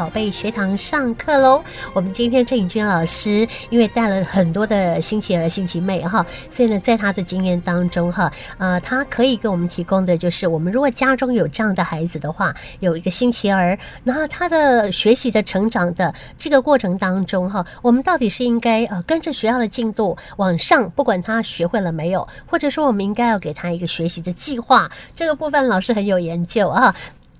宝贝学堂上课喽。我们今天郑颖君老师因为带了很多的星期儿、星期妹哈，所以呢，在他的经验当中哈，呃，他可以给我们提供的就是，我们如果家中有这样的孩子的话，有一个星期儿，然后他的学习的成长的这个过程当中哈，我们到底是应该呃跟着学校的进度往上，不管他学会了没有，或者说我们应该要给他一个学习的计划，这个部分老师很有研究啊。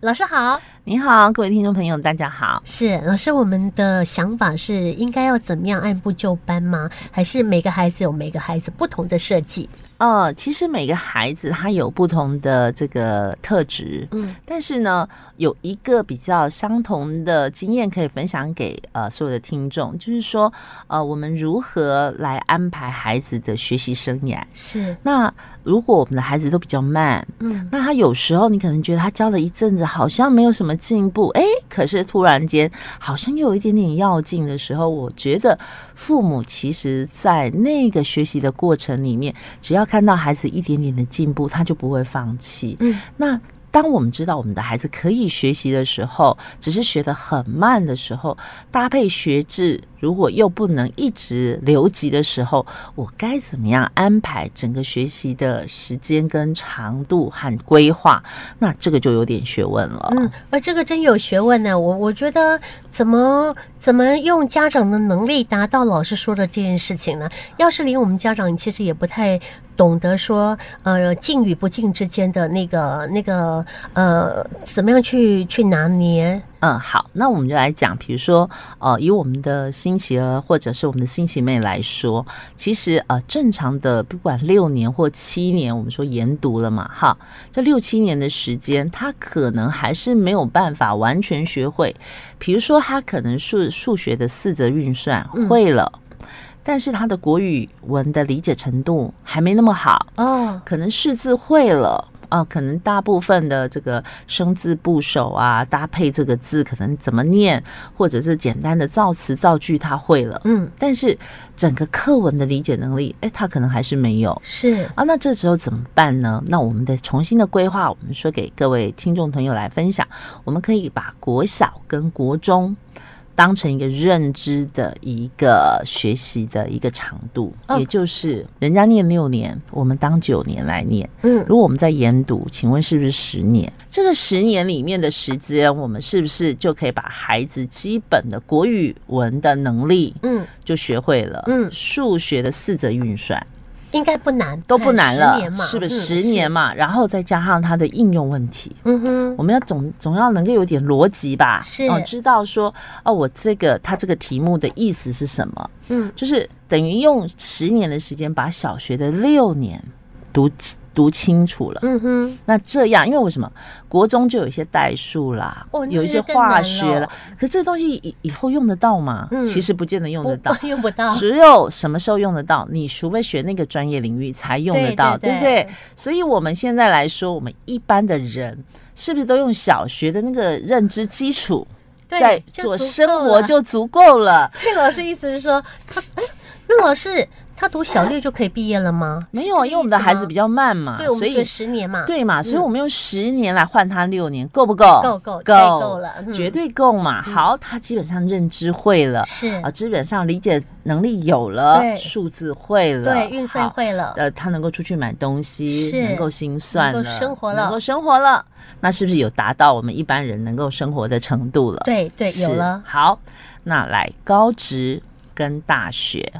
老师好，你好，各位听众朋友，大家好。是老师，我们的想法是应该要怎么样按部就班吗？还是每个孩子有每个孩子不同的设计？呃，其实每个孩子他有不同的这个特质，嗯，但是呢，有一个比较相同的经验可以分享给呃所有的听众，就是说，呃，我们如何来安排孩子的学习生涯？是那如果我们的孩子都比较慢，嗯，那他有时候你可能觉得他教了一阵子，好像没有什么进步，哎，可是突然间好像又有一点点要进的时候，我觉得父母其实在那个学习的过程里面，只要看到孩子一点点的进步，他就不会放弃。嗯，那当我们知道我们的孩子可以学习的时候，只是学得很慢的时候，搭配学制。如果又不能一直留级的时候，我该怎么样安排整个学习的时间跟长度和规划？那这个就有点学问了。嗯，而这个真有学问呢。我我觉得怎么怎么用家长的能力达到老师说的这件事情呢？要是连我们家长其实也不太懂得说，呃，进与不进之间的那个那个呃，怎么样去去拿捏？嗯，好，那我们就来讲，比如说，呃，以我们的新奇儿或者是我们的新奇妹来说，其实呃，正常的不管六年或七年，我们说研读了嘛，哈，这六七年的时间，他可能还是没有办法完全学会。比如说，他可能数数学的四则运算会了，但是他的国语文的理解程度还没那么好哦，可能识字会了。啊，可能大部分的这个生字部首啊，搭配这个字可能怎么念，或者是简单的造词造句，他会了。嗯，但是整个课文的理解能力，哎，他可能还是没有。是啊，那这时候怎么办呢？那我们的重新的规划，我们说给各位听众朋友来分享，我们可以把国小跟国中。当成一个认知的一个学习的一个长度，也就是人家念六年，我们当九年来念。嗯，如果我们在研读，请问是不是十年？这个十年里面的时间，我们是不是就可以把孩子基本的国语文的能力，嗯，就学会了？嗯，数学的四则运算。应该不难，都不难了，是不是十年嘛？然后再加上它的应用问题，嗯哼，我们要总总要能够有点逻辑吧？是哦，知道说哦，我这个它这个题目的意思是什么？嗯，就是等于用十年的时间把小学的六年读。读清楚了，嗯哼，那这样，因为为什么国中就有一些代数啦，有一些化学了，可这东西以以后用得到吗？其实不见得用得到，用不到。只有什么时候用得到？你除非学那个专业领域才用得到，对不对？所以我们现在来说，我们一般的人是不是都用小学的那个认知基础在做生活就足够了？这老师意思是说，他哎，那老师。他读小六就可以毕业了吗？没有，因为我们的孩子比较慢嘛，对，所以十年嘛，对嘛，所以我们用十年来换他六年，够不够？够够够。够了，绝对够嘛。好，他基本上认知会了，是。啊，基本上理解能力有了，数字会了，对，运算会了，呃，他能够出去买东西，能够心算了，生活了，能够生活了，那是不是有达到我们一般人能够生活的程度了？对对，有了。好，那来高职跟大学。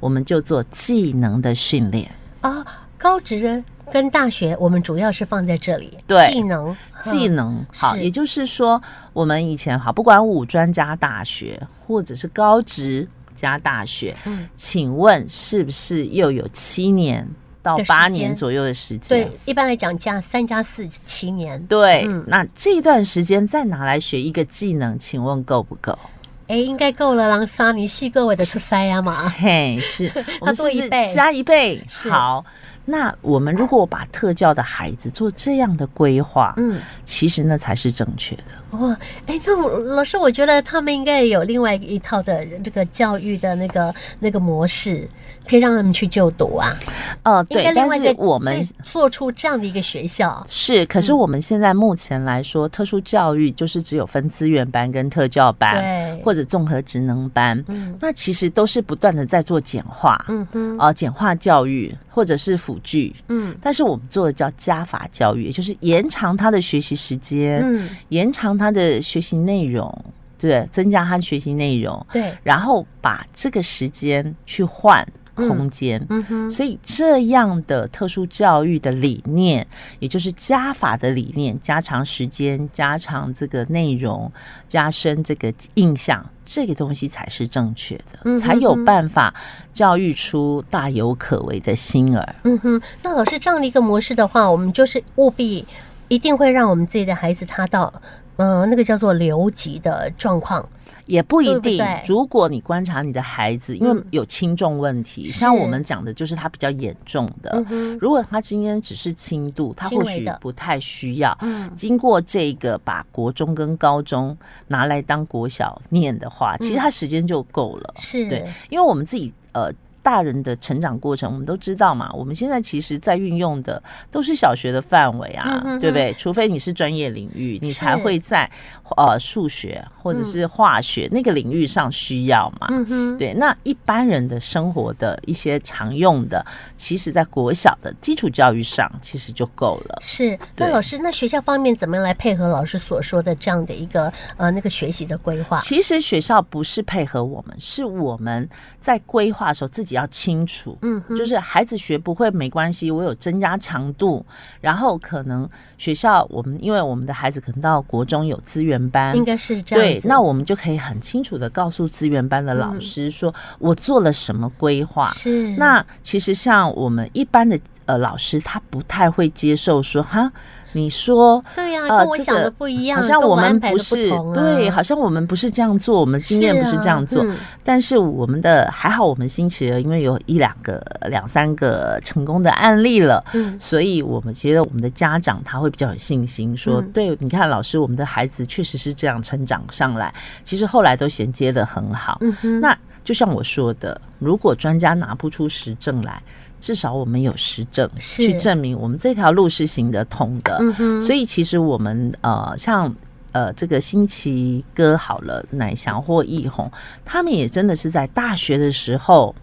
我们就做技能的训练啊，高职跟大学，我们主要是放在这里。对，技能，技能好，也就是说，我们以前好，不管五专加大学，或者是高职加大学，嗯，请问是不是又有七年到八年左右的时间？对，一般来讲加三加四七年。对，那这段时间再拿来学一个技能，请问够不够？哎，应该够了，狼莎，你细个位的出塞呀嘛。嘿，是，他多一倍，加一倍。好，那我们如果把特教的孩子做这样的规划，嗯，其实那才是正确的。哇，哎，那我老师，我觉得他们应该有另外一套的这个教育的那个那个模式，可以让他们去就读啊。呃，对，另但是我们做出这样的一个学校。是，可是我们现在目前来说，特殊教育就是只有分资源班跟特教班，对，或者综合职能班。嗯那其实都是不断的在做简化，嗯哼，呃，简化教育或者是辅具。嗯但是我们做的叫加法教育，也就是延长他的学习时间，嗯，延长他的学习内容，对，增加他的学习内容，对，然后把这个时间去换空间。嗯哼，所以这样的特殊教育的理念，也就是加法的理念，加长时间，加长这个内容，加深这个印象，这个东西才是正确的，嗯哼才有办法教育出大有可为的心儿。嗯哼。那老师这样的一个模式的话，我们就是务必一定会让我们自己的孩子他到。呃，那个叫做留级的状况，也不一定对。如果你观察你的孩子，因为嗯有轻重问题，是像我们讲的就是他比较严重的。嗯，如果他今天只是轻度，他或许不太需要。嗯，经过这个把国中跟高中拿来当国小念的话，其实他时间就够了。嗯是，对，因为我们自己呃。大人的成长过程，我们都知道嘛。我们现在其实在运用的都是小学的范围啊，对不对？除非你是专业领域，你才会在呃数学或者是化学那个领域上需要嘛。嗯哼，对，那一般人的生活的一些常用的，其实在国小的基础教育上其实就够了。是。那老师，那学校方面怎么样来配合老师所说的这样的一个呃那个学习的规划？其实学校不是配合我们，是我们在规划的时候自己要清楚。嗯，就是孩子学不会没关系，我有增加长度，然后可能学校我们因为我们的孩子可能到国中有资源班，应该是这样对，那我们就可以很清楚的告诉资源班的老师说，我做了什么规划。是那其实像我们一般的呃老师，他不太会接受说哈。你说对呀、跟我想的个不一样，好像我们不是对，好像我们不是这样做，我们经验不是这样做。是啊嗯但是我们的还好，我们星期二因为有一两个、两三个成功的案例了，嗯所以我们觉得我们的家长他会比较有信心，说、嗯对，你看老师，我们的孩子确实是这样成长上来，其实后来都衔接的很好。那就像我说的，如果专家拿不出实证来，至少我们有实证去证明我们这条路是行得通的。嗯，所以其实我们呃，像呃这个新奇哥好了，乃翔或易红，他们也真的是在大学的时候。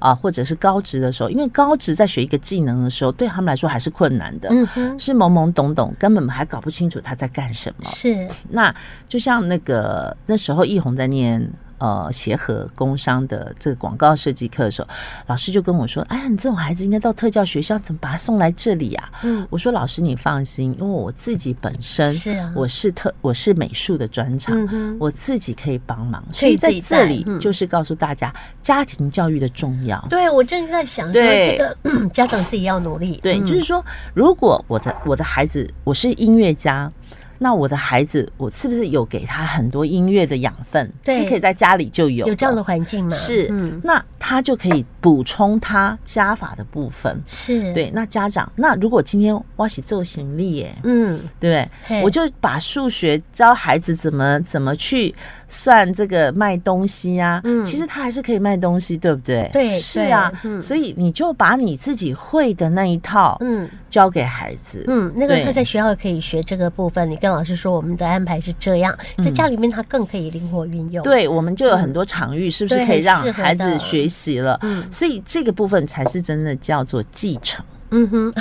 啊，或者是高职的时候，因为高职在学一个技能的时候，对他们来说还是困难的，嗯，是懵懵懂懂，根本还搞不清楚他在干什么。是那就像那个那时候易红在念呃协和工商的这个广告设计课的时候，老师就跟我说：“哎，你这种孩子应该到特教学校，怎么把他送来这里啊？”嗯我说：“老师你放心，因为我自己本身是啊我是特我是美术的专长，嗯我自己可以帮忙，所以在这里嗯就是告诉大家家庭教育的重要。”对，我正在想说，这个 家长自己要努力。对，嗯就是说，如果我的我的孩子我是音乐家，那我的孩子我是不是有给他很多音乐的养分，对。是可以在家里就有有这样的环境吗？是，嗯，那他就可以补充他加法的部分。是，，对，那家长，那如果今天我起做行李耶，嗯，对不对？我就把数学教孩子怎么怎么去算这个卖东西啊，嗯其实他还是可以卖东西，对不对？对是啊，嗯所以你就把你自己会的那一套，嗯教给孩子。嗯，那个对他在学校可以学这个部分，你跟老师说我们的安排是这样，在家里面他更可以灵活运用。，对，我们就有很多场域，是不是可以让孩子学习了？嗯所以这个部分才是真的叫做继承。嗯哼，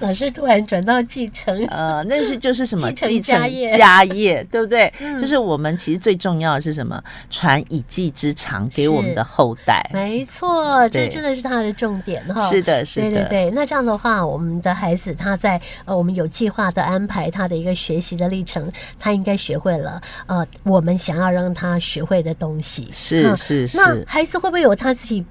老师突然转到继承，呃，那是就是什么继承家业家业，对不对？嗯就是我们其实最重要的是什么？传一技之长给我们的后代。没错，这真的是他的重点哈。是的，是的，对对对，那这样的话，我们的孩子他在呃，我们有计划的安排他的一个学习的历程，他应该学会了呃，我们想要让他学会的东西。是嗯是是那孩子会不会有他自己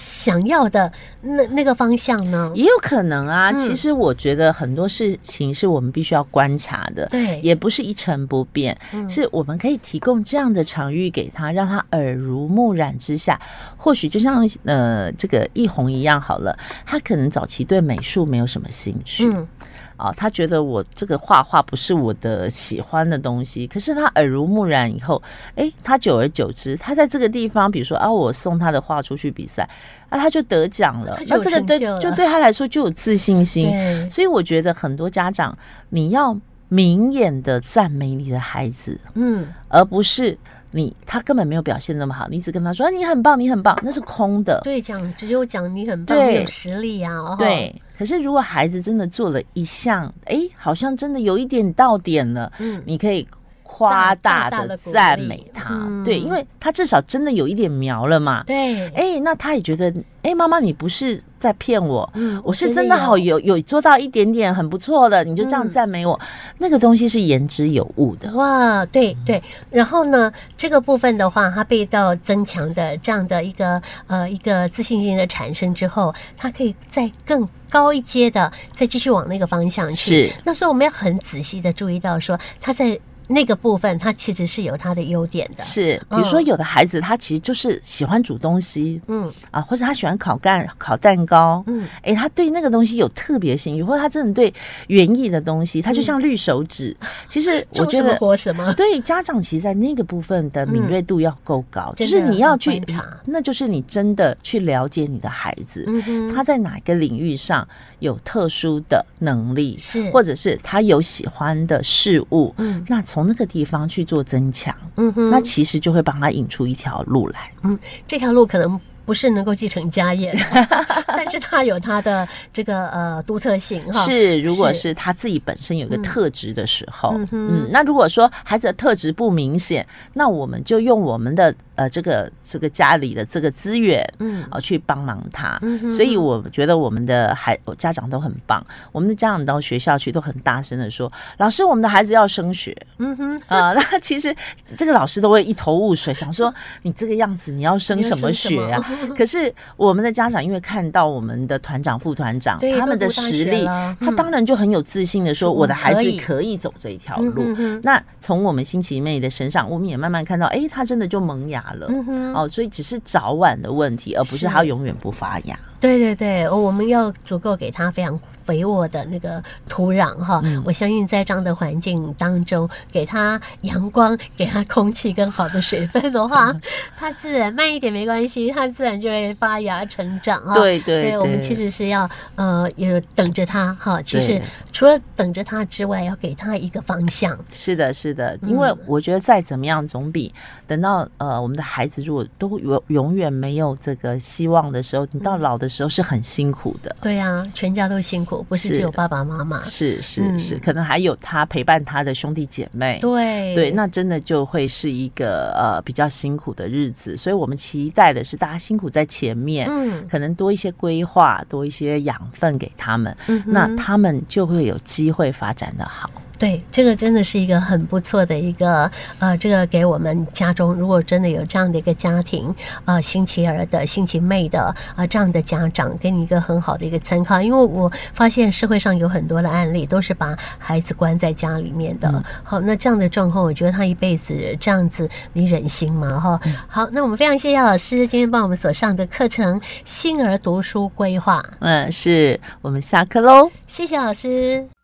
想要的那那个方向呢？也有可能啊。嗯其实我觉得很多事情是我们必须要观察的，对，也不是一成不变，嗯是我们可以提供这样的场域给他，让他耳濡目染之下，或许就像呃这个易红一样好了，他可能早期对美术没有什么兴趣，嗯啊，他觉得我这个画画不是我的喜欢的东西，可是他耳濡目染以后，诶，他久而久之，他在这个地方，比如说啊，我送他的画出去比赛，啊，他就得奖了。那这个对就对他来说就有自信心，所以我觉得很多家长，你要明眼的赞美你的孩子，嗯。而不是你他根本没有表现那么好，你只跟他说、啊、你很棒，你很棒，那是空的。对，讲只有讲你很棒，你有实力啊，哦，对，可是如果孩子真的做了一项，哎，好像真的有一点到点了，嗯，你可以夸大的赞美他，嗯。对，因为他至少真的有一点苗了嘛。对，哎，那他也觉得，哎，妈妈你不是在骗我，嗯我是真的好有有。做到一点点很不错的，你就这样嗯赞美我，那个东西是言之有物的。哇，对对，然后呢，这个部分的话，他被到增强的这样的一个呃一个自信心的产生之后，他可以再更高一阶的再继续往那个方向去。是。那所以我们要很仔细的注意到说，他在那个部分，他其实是有他的优点的。是，比如说嗯有的孩子他其实就是喜欢煮东西嗯啊，或者他喜欢烤干烤蛋糕，嗯，哎，他对那个东西有特别兴趣，或者他真的对园艺的东西，他就像绿手指。其实我觉得。活什么。对家长，其实，在那个部分的敏锐度要够高，就是你要去要观察，那就是你真的去了解你的孩子，嗯哼，他在哪个领域上有特殊的能力，是或者是他有喜欢的事物，嗯那从那个地方去做增强，嗯哼，那其实就会帮他引出一条路来。嗯这条路可能不是能够继承家业，但是他有他的这个呃独特性哈。是，如果是。是他自己本身有一个嗯。特质的时候，嗯，那如果说孩子的特质不明显，那我们就用我们的呃这个这个家里的这个资源，嗯啊，去帮忙他。嗯所以我觉得我们的孩家长都很棒，我们的家长到学校去都很大声的说：“老师，我们的孩子要升学。”嗯哼，啊、那其实这个老师都会一头雾水，想说你这个样子你要升什么学啊？可是我们的家长因为看到我们的团长、副团长对他们的实力他嗯当然就很有自信的说，我的孩子可以走这一条嗯路。那从我们新奇妹的身上，我们也慢慢看到，哎，他真的就萌芽了。嗯哼，哦，所以只是早晚的问题，而不是它永远不发芽。对对对，哦我们要足够给它非常肥沃的那个土壤哈。嗯我相信在这样的环境当中，给它阳光，给它空气跟好的水分的话，它自然慢一点没关系，它自然就会发芽成长哈。对对我们其实是要呃也等着它哈。其实除了等着它之外，要给它一个方向。是的，是的，嗯因为我觉得再怎么样，总比等到呃我们的孩子如果都永永远没有这个希望的时候，你到嗯老的时候是很辛苦的。对呀、全家都辛苦，不是是只有爸爸妈妈。是是嗯。是，可能还有他陪伴他的兄弟姐妹。对。对，那真的就会是一个呃比较辛苦的日子，所以我们期待的是大家辛苦在前面，嗯。可能多一些规划，多一些养分给他们，嗯那他们就会有机会发展的好。对，这个真的是一个很不错的一个呃，这个给我们家中如果真的有这样的一个家庭，呃，新奇儿的、新奇妹的呃这样的家长，给你一个很好的一个参考。因为我发现社会上有很多的案例都是把孩子关在家里面的。嗯好，那这样的状况，我觉得他一辈子这样子，你忍心吗？哈、嗯好，那我们非常谢谢老师今天帮我们所上的课程《新儿读书规划》，嗯，是我们下课喽。谢谢老师。